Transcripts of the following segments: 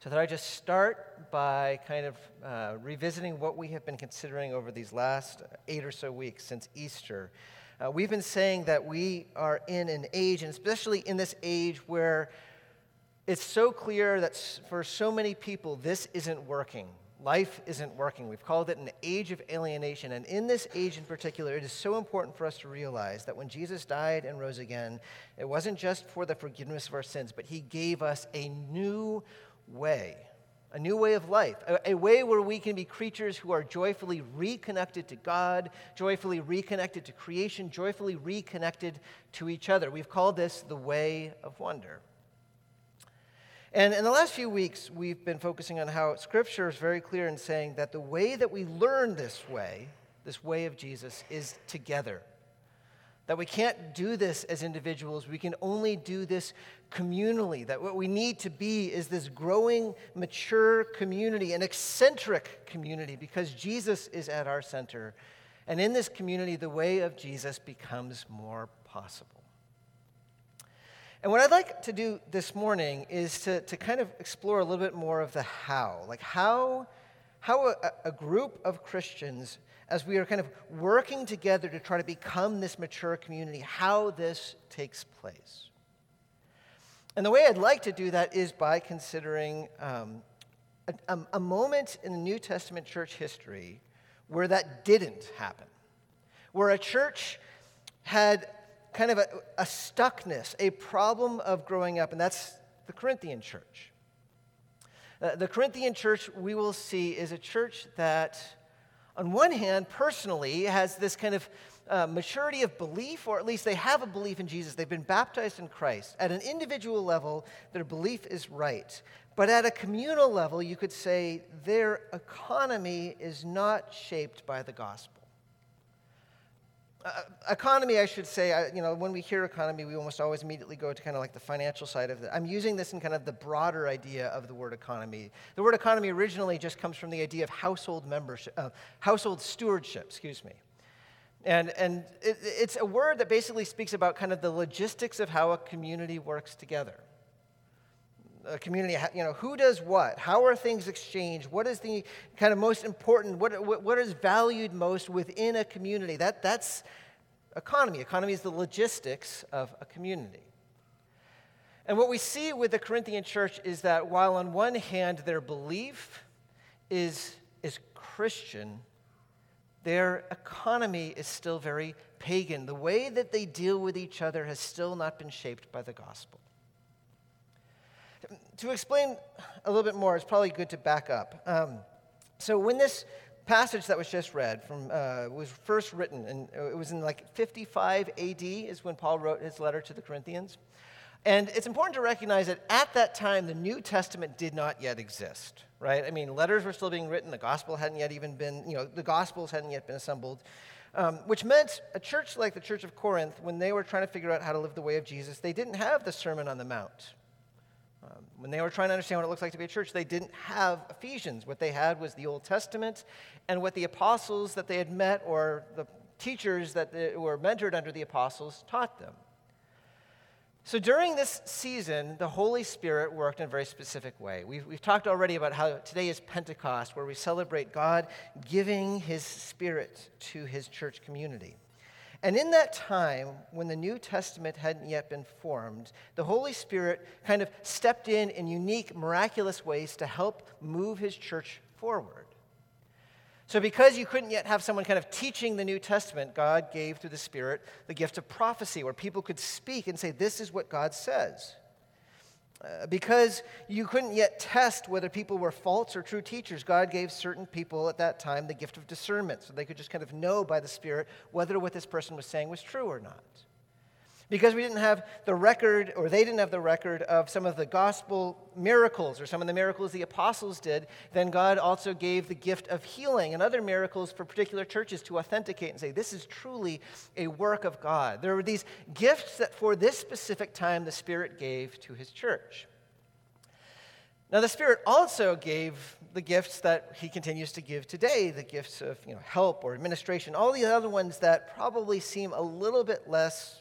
So, I thought I'd just start by kind of uh, revisiting what we have been considering over these last eight or so weeks since Easter. Uh, we've been saying that we are in an age, and especially in this age where it's so clear that for so many people this isn't working. Life isn't working. We've called it an age of alienation. And in this age in particular, it is so important for us to realize that when Jesus died and rose again, it wasn't just for the forgiveness of our sins, but he gave us a new way, a new way of life, a, a way where we can be creatures who are joyfully reconnected to God, joyfully reconnected to creation, joyfully reconnected to each other. We've called this the way of wonder. And in the last few weeks, we've been focusing on how Scripture is very clear in saying that the way that we learn this way, this way of Jesus, is together. That we can't do this as individuals, we can only do this communally. That what we need to be is this growing, mature community, an eccentric community, because Jesus is at our center. And in this community, the way of Jesus becomes more possible. And what I'd like to do this morning is to, to kind of explore a little bit more of the how. Like, how, how a, a group of Christians, as we are kind of working together to try to become this mature community, how this takes place. And the way I'd like to do that is by considering um, a, a moment in the New Testament church history where that didn't happen, where a church had kind of a, a stuckness, a problem of growing up, and that's the Corinthian church. Uh, the Corinthian church, we will see, is a church that, on one hand, personally has this kind of uh, maturity of belief, or at least they have a belief in Jesus. They've been baptized in Christ. At an individual level, their belief is right. But at a communal level, you could say their economy is not shaped by the gospel. Uh, economy, I should say, I, you know, when we hear economy, we almost always immediately go to kind of like the financial side of it. I'm using this in kind of the broader idea of the word economy. The word economy originally just comes from the idea of household membership, uh, household stewardship, excuse me. And, and it, it's a word that basically speaks about kind of the logistics of how a community works together. A community, you know, who does what? How are things exchanged? What is the kind of most important? What, what, what is valued most within a community? That, that's economy. Economy is the logistics of a community. And what we see with the Corinthian church is that while on one hand their belief is, is Christian, their economy is still very pagan. The way that they deal with each other has still not been shaped by the gospel. To explain a little bit more, it's probably good to back up. Um, so, when this passage that was just read from uh, was first written, and it was in like 55 AD is when Paul wrote his letter to the Corinthians. And it's important to recognize that at that time, the New Testament did not yet exist, right? I mean, letters were still being written, the gospel hadn't yet even been, you know, the gospels hadn't yet been assembled, um, which meant a church like the Church of Corinth, when they were trying to figure out how to live the way of Jesus, they didn't have the Sermon on the Mount. Um, when they were trying to understand what it looks like to be a church, they didn't have Ephesians. What they had was the Old Testament and what the apostles that they had met or the teachers that were mentored under the apostles taught them. So during this season, the Holy Spirit worked in a very specific way. We've, we've talked already about how today is Pentecost, where we celebrate God giving his Spirit to his church community. And in that time, when the New Testament hadn't yet been formed, the Holy Spirit kind of stepped in in unique, miraculous ways to help move his church forward. So, because you couldn't yet have someone kind of teaching the New Testament, God gave through the Spirit the gift of prophecy, where people could speak and say, This is what God says. Uh, because you couldn't yet test whether people were false or true teachers, God gave certain people at that time the gift of discernment so they could just kind of know by the Spirit whether what this person was saying was true or not because we didn't have the record, or they didn't have the record of some of the gospel miracles or some of the miracles the apostles did, then God also gave the gift of healing and other miracles for particular churches to authenticate and say, this is truly a work of God. There were these gifts that for this specific time the Spirit gave to his church. Now, the Spirit also gave the gifts that He continues to give today the gifts of you know, help or administration, all the other ones that probably seem a little bit less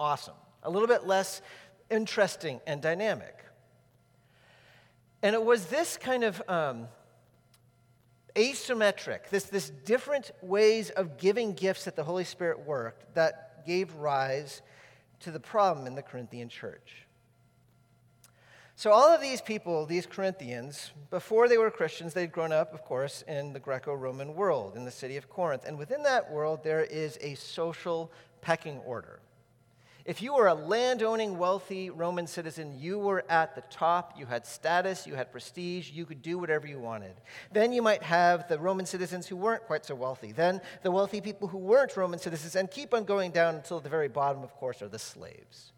awesome, a little bit less interesting and dynamic. And it was this kind of um, asymmetric, this, this different ways of giving gifts that the Holy Spirit worked that gave rise to the problem in the Corinthian church. So, all of these people, these Corinthians, before they were Christians, they'd grown up, of course, in the Greco Roman world, in the city of Corinth. And within that world, there is a social pecking order. If you were a landowning, wealthy Roman citizen, you were at the top. You had status, you had prestige, you could do whatever you wanted. Then you might have the Roman citizens who weren't quite so wealthy. Then the wealthy people who weren't Roman citizens, and keep on going down until the very bottom, of course, are the slaves.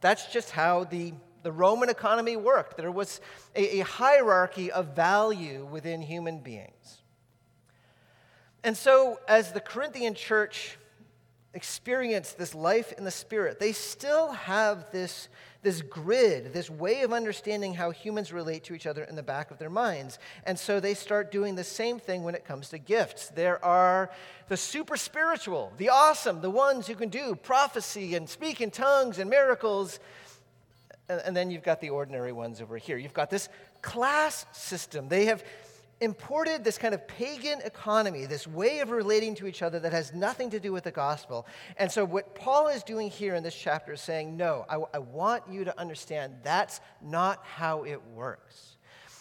That's just how the, the Roman economy worked. There was a, a hierarchy of value within human beings. And so, as the Corinthian church experience this life in the Spirit, they still have this, this grid, this way of understanding how humans relate to each other in the back of their minds. And so they start doing the same thing when it comes to gifts. There are the super spiritual, the awesome, the ones who can do prophecy and speak in tongues and miracles. And, and then you've got the ordinary ones over here. You've got this class system. They have imported this kind of pagan economy, this way of relating to each other that has nothing to do with the gospel. And so, what Paul is doing here in this chapter is saying, No, I, I want you to understand that's not how it works.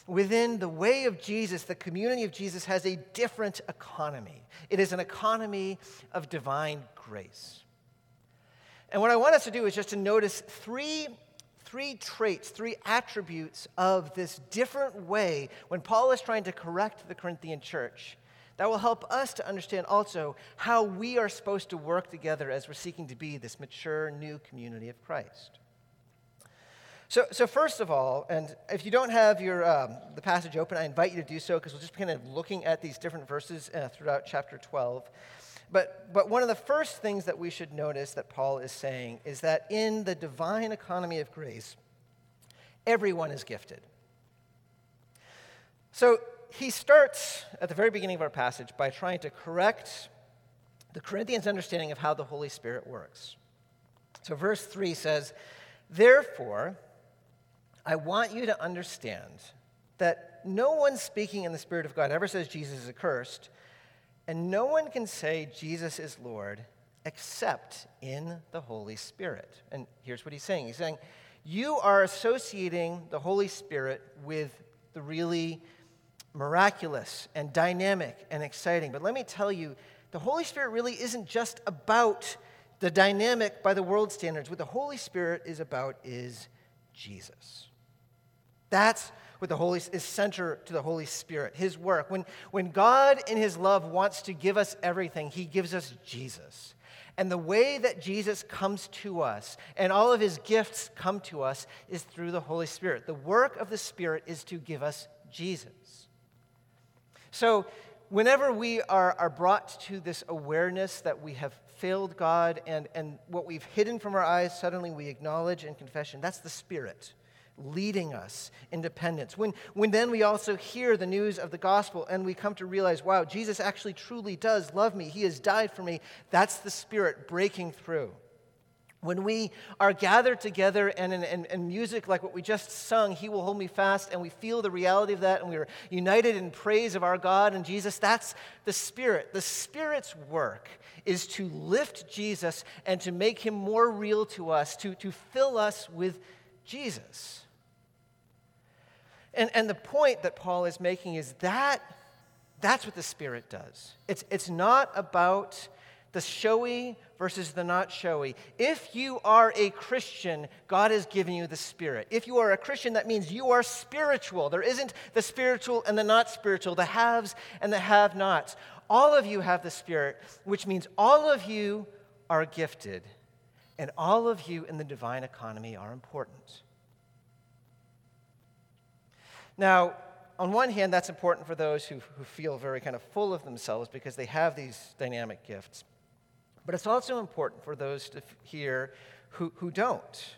Within the way of Jesus, the community of Jesus has a different economy. It is an economy of divine grace. And what I want us to do is just to notice three three traits, three attributes of this different way when Paul is trying to correct the Corinthian church that will help us to understand also how we are supposed to work together as we're seeking to be this mature new community of Christ. So, so first of all, and if you don't have your, um, the passage open, I invite you to do so because we'll just be kind of looking at these different verses uh, throughout chapter 12. But, but one of the first things that we should notice that Paul is saying is that in the divine economy of grace, everyone is gifted. So he starts at the very beginning of our passage by trying to correct the Corinthians' understanding of how the Holy Spirit works. So, verse 3 says, Therefore, I want you to understand that no one speaking in the Spirit of God ever says Jesus is accursed, and no one can say Jesus is Lord except in the Holy Spirit. And here's what he's saying He's saying, You are associating the Holy Spirit with the really miraculous and dynamic and exciting. But let me tell you, the Holy Spirit really isn't just about the dynamic by the world standards. What the Holy Spirit is about is Jesus. That's what the Holy is center to the Holy Spirit, His work. When, when God in His love wants to give us everything, He gives us Jesus. And the way that Jesus comes to us and all of his gifts come to us is through the Holy Spirit. The work of the Spirit is to give us Jesus. So, whenever we are, are brought to this awareness that we have failed God and, and what we've hidden from our eyes, suddenly we acknowledge in confession, that's the Spirit leading us in dependence. When, when then we also hear the news of the gospel and we come to realize, wow, Jesus actually truly does love me. He has died for me. That's the Spirit breaking through. When we are gathered together and in, in, music like what we just sung, He will hold me fast, and we feel the reality of that, and we are united in praise of our God and Jesus, that's the Spirit. The Spirit's work is to lift Jesus and to make Him more real to us, to, to fill us with Jesus. And, and the point that Paul is making is that that's what the Spirit does. It's, it's not about the showy versus the not showy. If you are a Christian, God has given you the Spirit. If you are a Christian, that means you are spiritual. There isn't the spiritual and the not spiritual, the haves and the have nots. All of you have the Spirit, which means all of you are gifted, and all of you in the divine economy are important. Now, on one hand, that's important for those who, who feel very kind of full of themselves because they have these dynamic gifts. But it's also important for those to hear who, who don't.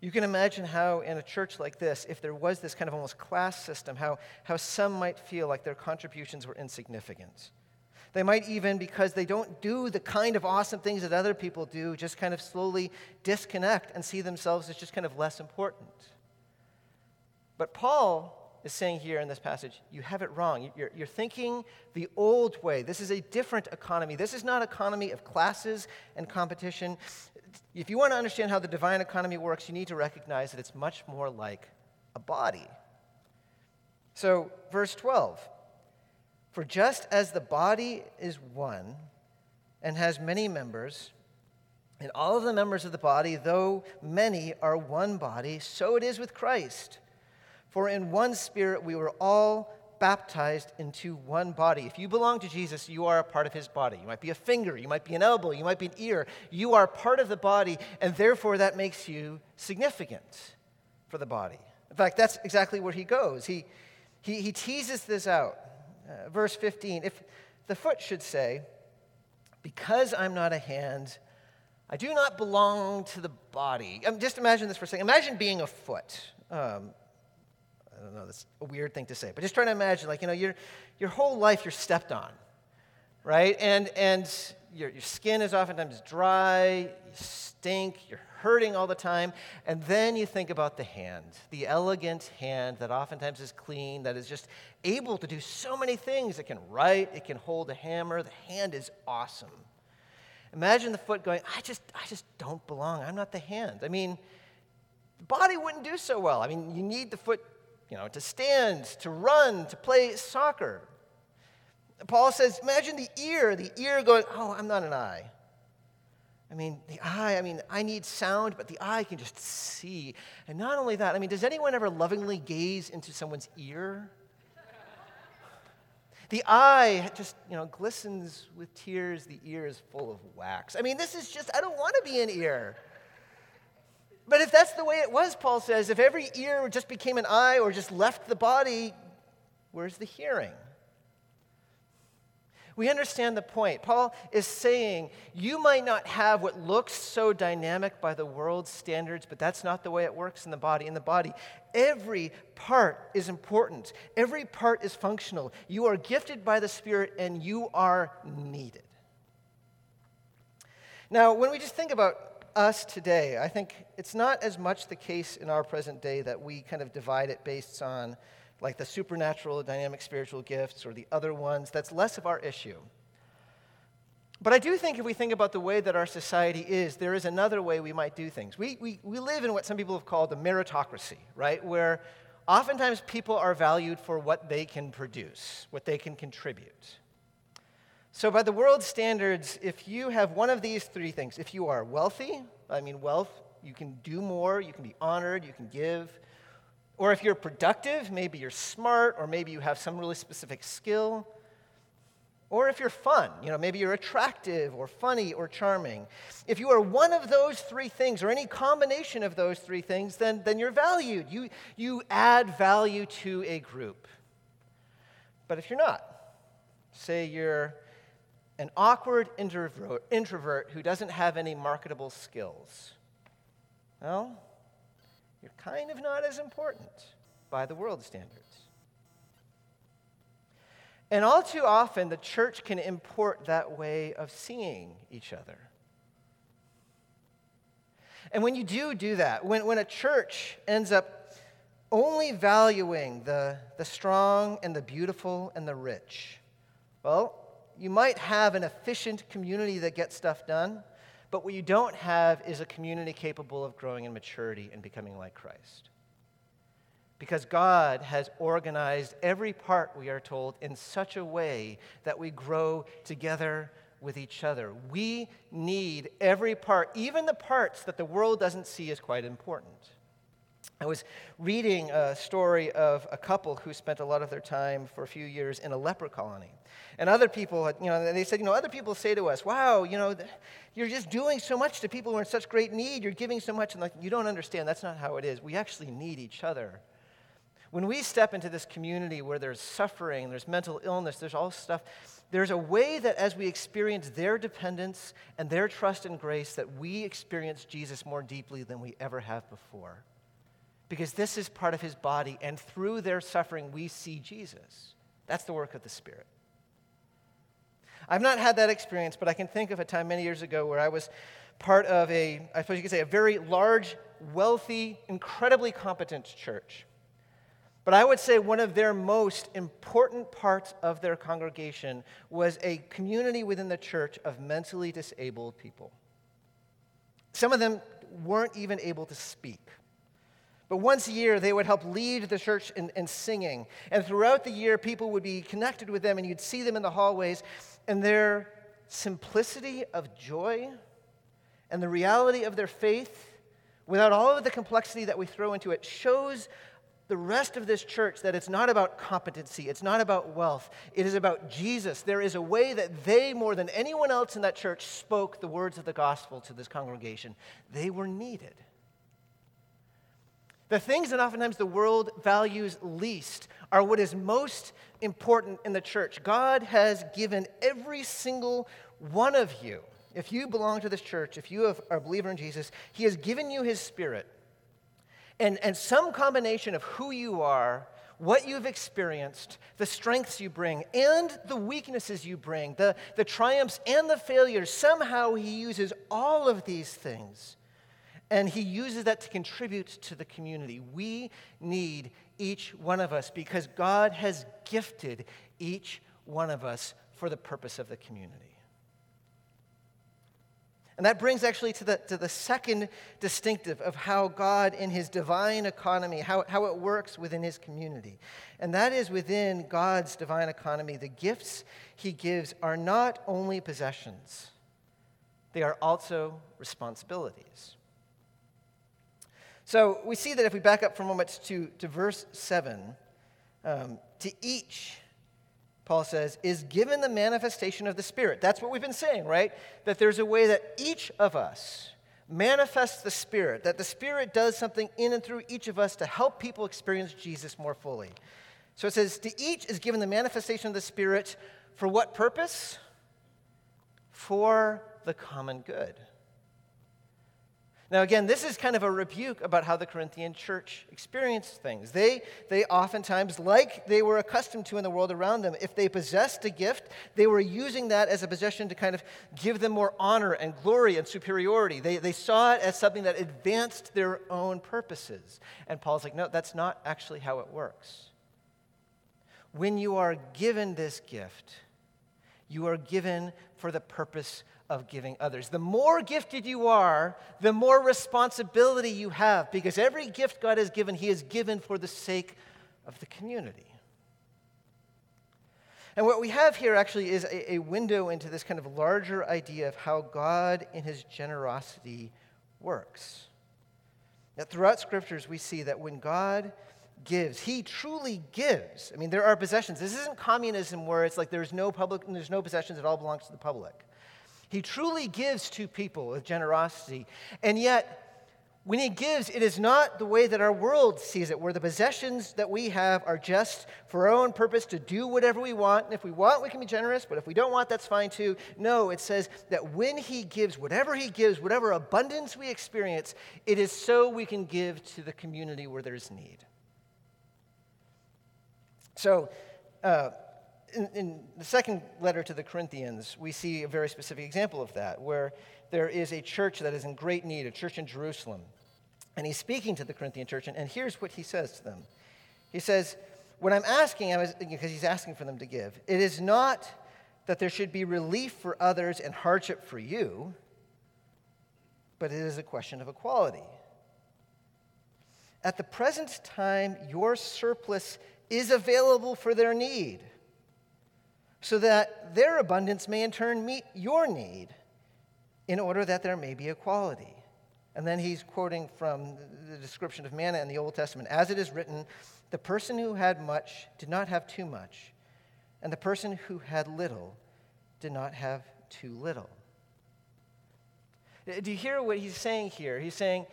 You can imagine how, in a church like this, if there was this kind of almost class system, how, how some might feel like their contributions were insignificant. They might even, because they don't do the kind of awesome things that other people do, just kind of slowly disconnect and see themselves as just kind of less important. But Paul is saying here in this passage, you have it wrong. You're, you're, thinking the old way. This is a different economy. This is not economy of classes and competition. If you want to understand how the divine economy works, you need to recognize that it's much more like a body. So, verse 12 For just as the body is one and has many members, and all of the members of the body, though many, are one body, so it is with Christ. For in one spirit we were all baptized into one body. If you belong to Jesus, you are a part of his body. You might be a finger, you might be an elbow, you might be an ear. You are part of the body, and therefore that makes you significant for the body. In fact, that's exactly where he goes. He, he, he teases this out. Uh, verse 15 If the foot should say, Because I'm not a hand, I do not belong to the body. Um, just imagine this for a second. Imagine being a foot. Um, I don't know, that's a weird thing to say, but just trying to imagine, like, you know, your, your whole life you're stepped on, right? And, and your, your skin is oftentimes dry, you stink, you're hurting all the time. And then you think about the hand, the elegant hand that oftentimes is clean, that is just able to do so many things. It can write, it can hold a hammer. The hand is awesome. Imagine the foot going, I just, I just don't belong. I'm not the hand. I mean, the body wouldn't do so well. I mean, you need the foot you know, to stand, to run, to play soccer. Paul says, imagine the ear, the ear going, oh, I'm not an eye. I mean, the eye, I mean, I need sound, but the eye can just see. And not only that, I mean, does anyone ever lovingly gaze into someone's ear? The eye just, you know, glistens with tears. The ear is full of wax. I mean, this is just, I don't want to be an ear. But if that's the way it was, Paul says, if every ear just became an eye or just left the body, where's the hearing? We understand the point. Paul is saying you might not have what looks so dynamic by the world's standards, but that's not the way it works in the body. In the body, every part is important, every part is functional. You are gifted by the Spirit and you are needed. Now, when we just think about us today, I think it's not as much the case in our present day that we kind of divide it based on like the supernatural, dynamic spiritual gifts or the other ones. That's less of our issue. But I do think if we think about the way that our society is, there is another way we might do things. We, we, we live in what some people have called a meritocracy, right? Where oftentimes people are valued for what they can produce, what they can contribute. So, by the world's standards, if you have one of these three things, if you are wealthy, I mean, wealth, you can do more, you can be honored, you can give. Or if you're productive, maybe you're smart, or maybe you have some really specific skill. Or if you're fun, you know, maybe you're attractive or funny or charming. If you are one of those three things, or any combination of those three things, then, then you're valued. You, you add value to a group. But if you're not, say you're an awkward introvert, introvert who doesn't have any marketable skills. Well, you're kind of not as important by the world standards. And all too often, the church can import that way of seeing each other. And when you do do that, when, when a church ends up only valuing the, the strong and the beautiful and the rich, well, you might have an efficient community that gets stuff done, but what you don't have is a community capable of growing in maturity and becoming like Christ. Because God has organized every part, we are told, in such a way that we grow together with each other. We need every part, even the parts that the world doesn't see as quite important. I was reading a story of a couple who spent a lot of their time for a few years in a leper colony. And other people, you know, they said, you know, other people say to us, wow, you know, you're just doing so much to people who are in such great need. You're giving so much. And like, you don't understand. That's not how it is. We actually need each other. When we step into this community where there's suffering, there's mental illness, there's all stuff, there's a way that as we experience their dependence and their trust and grace, that we experience Jesus more deeply than we ever have before. Because this is part of his body, and through their suffering, we see Jesus. That's the work of the Spirit. I've not had that experience, but I can think of a time many years ago where I was part of a, I suppose you could say, a very large, wealthy, incredibly competent church. But I would say one of their most important parts of their congregation was a community within the church of mentally disabled people. Some of them weren't even able to speak. But once a year, they would help lead the church in, in, singing. And throughout the year, people would be connected with them, and you'd see them in the hallways. And their simplicity of joy and the reality of their faith, without all of the complexity that we throw into it, shows the rest of this church that it's not about competency, it's not about wealth, it is about Jesus. There is a way that they, more than anyone else in that church, spoke the words of the gospel to this congregation. They were needed. The things that oftentimes the world values least are what is most important in the church. God has given every single one of you, if you belong to this church, if you are a believer in Jesus, He has given you His Spirit and, and some combination of who you are, what you've experienced, the strengths you bring, and the weaknesses you bring, the, the triumphs and the failures, somehow he uses all of these things. And he uses that to contribute to the community. We need each one of us because God has gifted each one of us for the purpose of the community. And that brings actually to the, to the second distinctive of how God, in his divine economy, how, how it works within his community. And that is within God's divine economy, the gifts he gives are not only possessions, they are also responsibilities. So we see that if we back up for a moment to, to verse 7, um, to each Paul says, is given the manifestation of the Spirit. That's what we've been saying, right? That there's a way that each of us manifests the Spirit, that the Spirit does something in and through each of us to help people experience Jesus more fully. So it says, to each is given the manifestation of the Spirit for what purpose? For the common good. Now, again, this is kind of a rebuke about how the Corinthian church experienced things. They, they oftentimes, like they were accustomed to in the world around them, if they possessed a gift, they were using that as a possession to kind of give them more honor and glory and superiority. They, they saw it as something that advanced their own purposes. And Paul's like, no, that's not actually how it works. When you are given this gift, you are given for the purpose of giving others. The more gifted you are, the more responsibility you have because every gift God has given, He has given for the sake of the community. And what we have here actually is a, a window into this kind of larger idea of how God, in His generosity, works. That throughout scriptures, we see that when God gives. He truly gives. I mean, there are possessions. This isn't communism where it's like there's no public there's no possessions, it all belongs to the public. He truly gives to people with generosity. And yet, when he gives, it is not the way that our world sees it, where the possessions that we have are just for our own purpose to do whatever we want. And if we want, we can be generous, but if we don't want, that's fine too. No, it says that when he gives, whatever he gives, whatever abundance we experience, it is so we can give to the community where there's need. So, uh, in, in, the second letter to the Corinthians, we see a very specific example of that, where there is a church that is in great need, a church in Jerusalem. And he's speaking to the Corinthian church, and, and here's what he says to them. He says, What I'm asking, because he's asking for them to give, it is not that there should be relief for others and hardship for you, but it is a question of equality. At the present time, your surplus is available for their need so that their abundance may in turn meet your need, in order that there may be equality. And then he's quoting from the description of manna in the Old Testament. As it is written, the person who had much did not have too much, and the person who had little did not have too little. Do you hear what he's saying here? He's saying,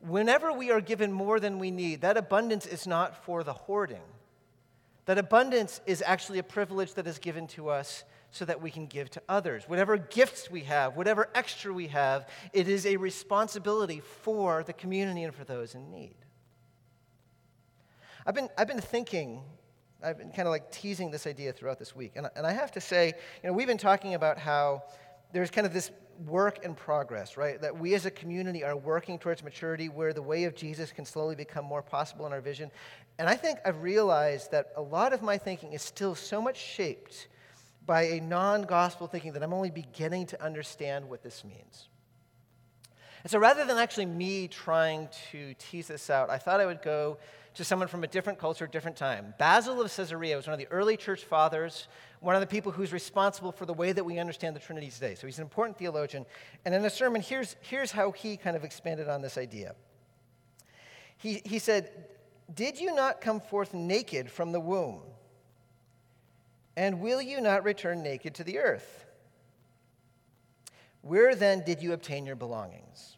whenever we are given more than we need, that abundance is not for the hoarding. That abundance is actually a privilege that is given to us so that we can give to others. Whatever gifts we have, whatever extra we have, it is a responsibility for the community and for those in need. I've been, I've been thinking, I've been kind of like teasing this idea throughout this week. And, and I have to say, you know, we've been talking about how there's kind of this work in progress, right? That we as a community are working towards maturity where the way of Jesus can slowly become more possible in our vision. And I think I've realized that a lot of my thinking is still so much shaped by a non gospel thinking that I'm only beginning to understand what this means. And so rather than actually me trying to tease this out, I thought I would go to someone from a different culture, different time. Basil of Caesarea was one of the early church fathers, one of the people who's responsible for the way that we understand the Trinity today. So he's an important theologian. And in a sermon, here's, here's how he kind of expanded on this idea. He, he said, Did you not come forth naked from the womb? And will you not return naked to the earth? Where then did you obtain your belongings?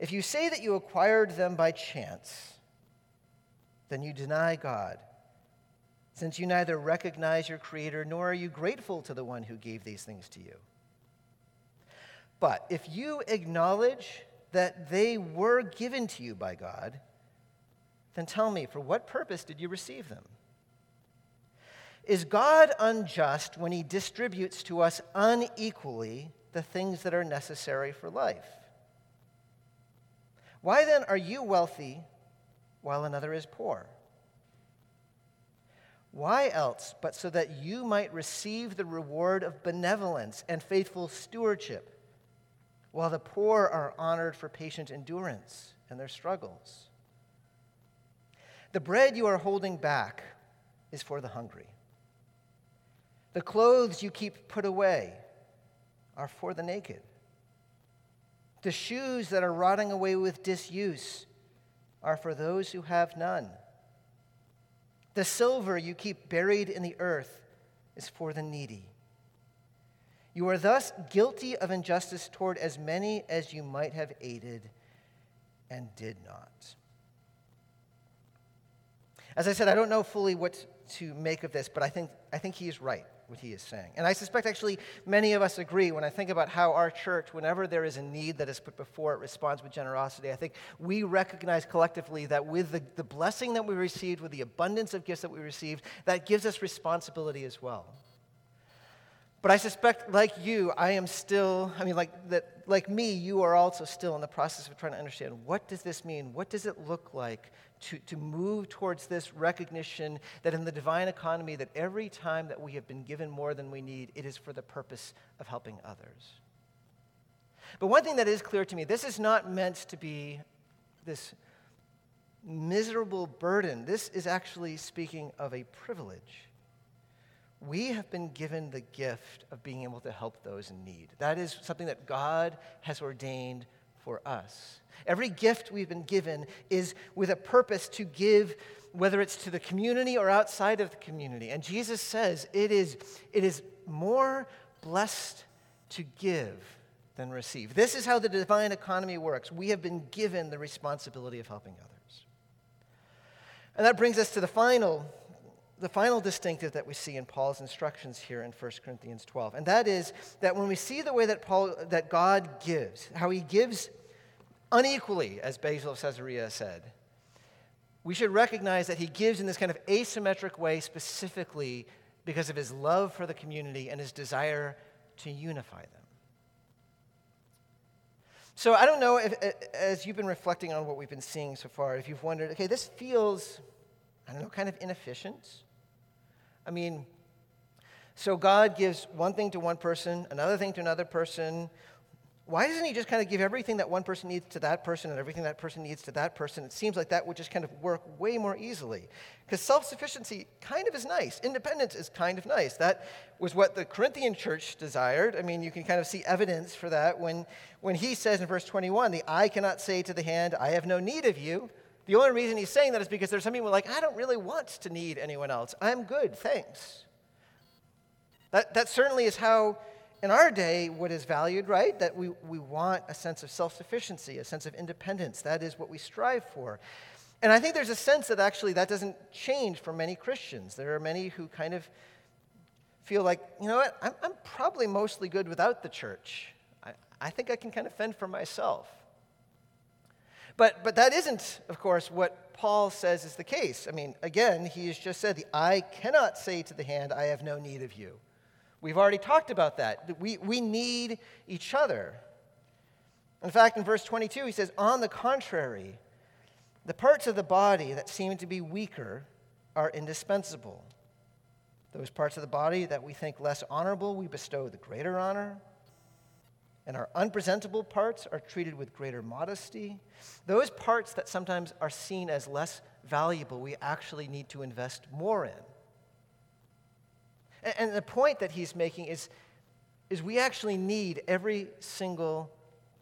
If you say that you acquired them by chance, then you deny God, since you neither recognize your Creator nor are you grateful to the one who gave these things to you. But if you acknowledge that they were given to you by God, then tell me, for what purpose did you receive them? Is God unjust when he distributes to us unequally the things that are necessary for life? Why then are you wealthy while another is poor? Why else but so that you might receive the reward of benevolence and faithful stewardship, while the poor are honored for patient endurance in their struggles? The bread you are holding back is for the hungry. The clothes you keep put away are for the naked. The shoes that are rotting away with disuse are for those who have none. The silver you keep buried in the earth is for the needy. You are thus guilty of injustice toward as many as you might have aided and did not. As I said, I don't know fully what to make of this, but I think, I think he is right what he is saying. And I suspect actually many of us agree when I think about how our church, whenever there is a need that is put before it, responds with generosity. I think we recognize collectively that with the, the blessing that we received, with the abundance of gifts that we received, that gives us responsibility as well. But I suspect, like you, I am still, I mean, like, that, like me, you are also still in the process of trying to understand what does this mean? What does it look like to, to move towards this recognition that in the divine economy, that every time that we have been given more than we need, it is for the purpose of helping others. But one thing that is clear to me this is not meant to be this miserable burden. This is actually speaking of a privilege we have been given the gift of being able to help those in need. That is something that God has ordained for us. Every gift we've been given is with a purpose to give, whether it's to the community or outside of the community. And Jesus says it is, it is more blessed to give than receive. This is how the divine economy works. We have been given the responsibility of helping others. And that brings us to the final the final distinctive that we see in Paul's instructions here in 1 Corinthians 12. And that is that when we see the way that Paul that God gives, how he gives unequally, as Basil of Caesarea said, we should recognize that he gives in this kind of asymmetric way specifically because of his love for the community and his desire to unify them. So I don't know if, as you've been reflecting on what we've been seeing so far, if you've wondered, okay, this feels, I don't know, kind of inefficient. I mean, so God gives one thing to one person, another thing to another person. Why doesn't He just kind of give everything that one person needs to that person and everything that person needs to that person? It seems like that would just kind of work way more easily. Because self sufficiency kind of is nice, independence is kind of nice. That was what the Corinthian church desired. I mean, you can kind of see evidence for that when, when he says in verse 21 the eye cannot say to the hand, I have no need of you. The only reason he's saying that is because there's some people like, I don't really want to need anyone else. I'm good, thanks. That, that certainly is how, in our day, what is valued, right? That we, we want a sense of self sufficiency, a sense of independence. That is what we strive for. And I think there's a sense that actually that doesn't change for many Christians. There are many who kind of feel like, you know what, I'm, I'm probably mostly good without the church. I, I think I can kind of fend for myself. But, but that isn't, of course, what Paul says is the case. I mean, again, he has just said, The eye cannot say to the hand, I have no need of you. We've already talked about that. We, we need each other. In fact, in verse 22, he says, On the contrary, the parts of the body that seem to be weaker are indispensable. Those parts of the body that we think less honorable, we bestow the greater honor. And our unpresentable parts are treated with greater modesty. Those parts that sometimes are seen as less valuable, we actually need to invest more in. And the point that he's making is, is we actually need every single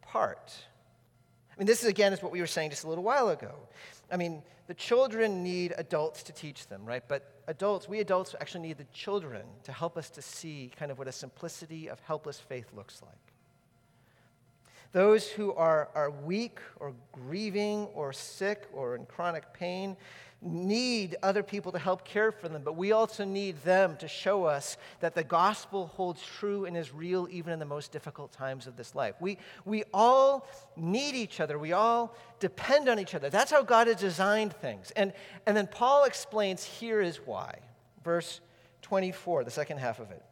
part. I mean, this is again is what we were saying just a little while ago. I mean, the children need adults to teach them, right? But adults, we adults actually need the children to help us to see kind of what a simplicity of helpless faith looks like. Those who are, are weak or grieving or sick or in chronic pain, need other people to help care for them, but we also need them to show us that the gospel holds true and is real even in the most difficult times of this life. We, we all need each other, we all depend on each other. That's how God has designed things. And, and then Paul explains here is why. Verse 24, the second half of it.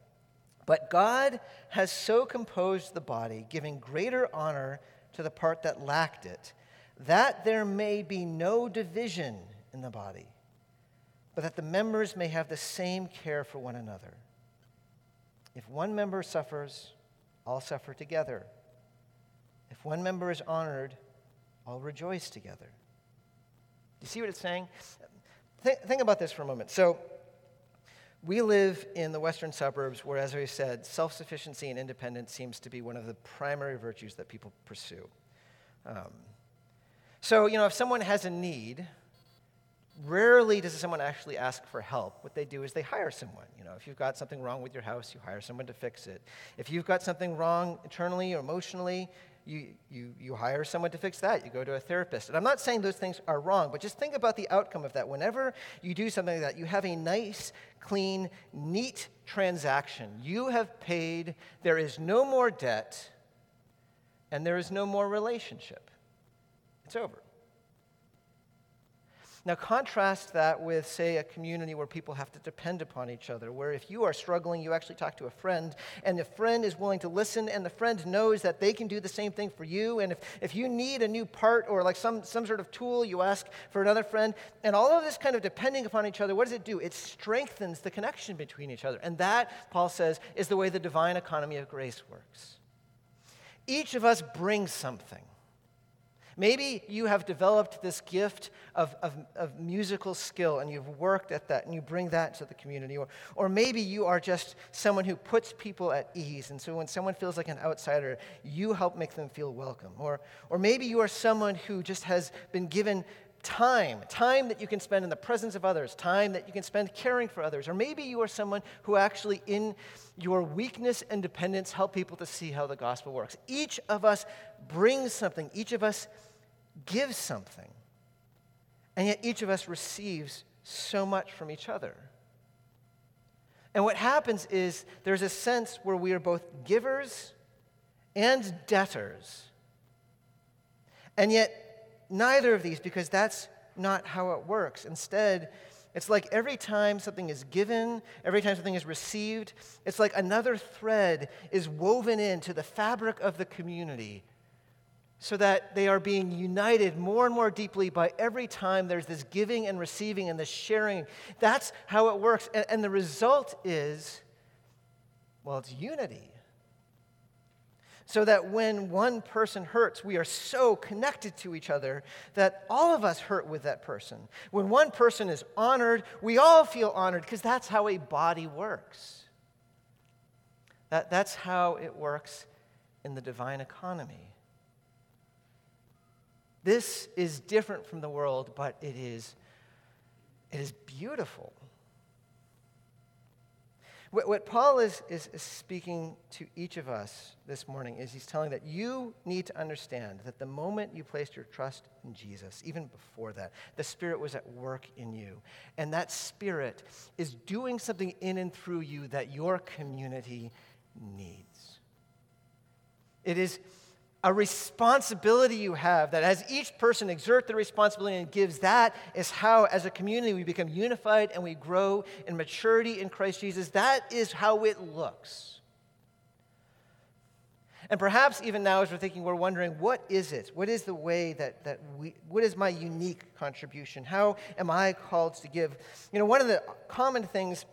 But God has so composed the body, giving greater honor to the part that lacked it, that there may be no division in the body, but that the members may have the same care for one another. If one member suffers, all suffer together. If one member is honored, all rejoice together. Do you see what it's saying? Think, think about this for a moment. So, we live in the western suburbs where, as I said, self sufficiency and independence seems to be one of the primary virtues that people pursue. Um, so, you know, if someone has a need, rarely does someone actually ask for help. What they do is they hire someone. You know, if you've got something wrong with your house, you hire someone to fix it. If you've got something wrong internally or emotionally, you, you, you hire someone to fix that. You go to a therapist. And I'm not saying those things are wrong, but just think about the outcome of that. Whenever you do something like that, you have a nice, clean, neat transaction. You have paid, there is no more debt, and there is no more relationship. It's over. Now, contrast that with, say, a community where people have to depend upon each other, where if you are struggling, you actually talk to a friend, and the friend is willing to listen, and the friend knows that they can do the same thing for you. And if, if you need a new part or like some, some sort of tool, you ask for another friend. And all of this kind of depending upon each other, what does it do? It strengthens the connection between each other. And that, Paul says, is the way the divine economy of grace works. Each of us brings something. Maybe you have developed this gift of, of, of, musical skill and you've worked at that and you bring that to the community. Or, or maybe you are just someone who puts people at ease. And so when someone feels like an outsider, you help make them feel welcome. Or, or maybe you are someone who just has been given time, time that you can spend in the presence of others, time that you can spend caring for others. Or maybe you are someone who actually, in your weakness and dependence, help people to see how the gospel works. Each of us brings something, each of us gives something. And yet each of us receives so much from each other. And what happens is there's a sense where we are both givers and debtors. And yet, neither of these, because that's not how it works. Instead, it's like every time something is given, every time something is received, it's like another thread is woven into the fabric of the community so that they are being united more and more deeply by every time there's this giving and receiving and this sharing. That's how it works. And, and, the result is, well, it's unity. So that when one person hurts, we are so connected to each other that all of us hurt with that person. When one person is honored, we all feel honored because that's how a body works. That, that's how it works in the divine economy. This is different from the world, but it is, it is beautiful. What, what Paul is, is, is speaking to each of us this morning is he's telling that you need to understand that the moment you placed your trust in Jesus, even before that, the Spirit was at work in you. And that Spirit is doing something in and through you that your community needs. It is a responsibility you have that as each person exerts the responsibility and gives that is how as a community we become unified and we grow in maturity in christ jesus. That is how it looks. And perhaps even now as we're thinking we're wondering what is it? What is the way that, that we what is my unique contribution? How am i called to give? You know one of the common things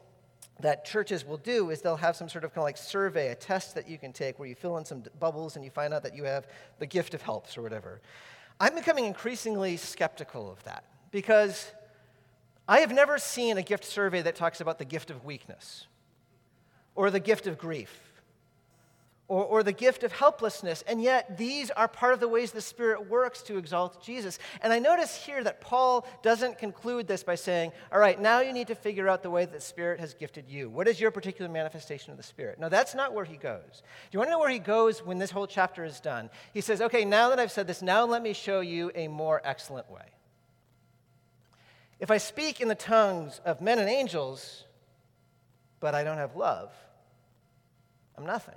that churches will do is they'll have some sort of kind of like survey, a test that you can take where you fill in some bubbles and you find out that you have the gift of helps or whatever. I'm becoming increasingly skeptical of that because I have never seen a gift survey that talks about the gift of weakness or the gift of grief or, or the gift of helplessness. And yet, these are part of the ways the Spirit works to exalt Jesus. And I notice here that Paul doesn't conclude this by saying, All right, now you need to figure out the way that the Spirit has gifted you. What is your particular manifestation of the Spirit? No, that's not where he goes. Do you want to know where he goes when this whole chapter is done? He says, Okay, now that I've said this, now let me show you a more excellent way. If I speak in the tongues of men and angels, but I don't have love, I'm nothing.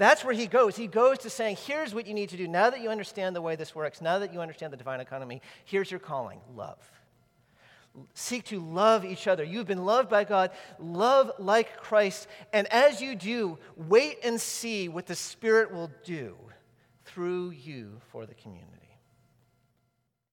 That's where he goes. He goes to saying, here's what you need to do. Now that you understand the way this works, now that you understand the divine economy, here's your calling love. Seek to love each other. You've been loved by God. Love like Christ. And as you do, wait and see what the Spirit will do through you for the community.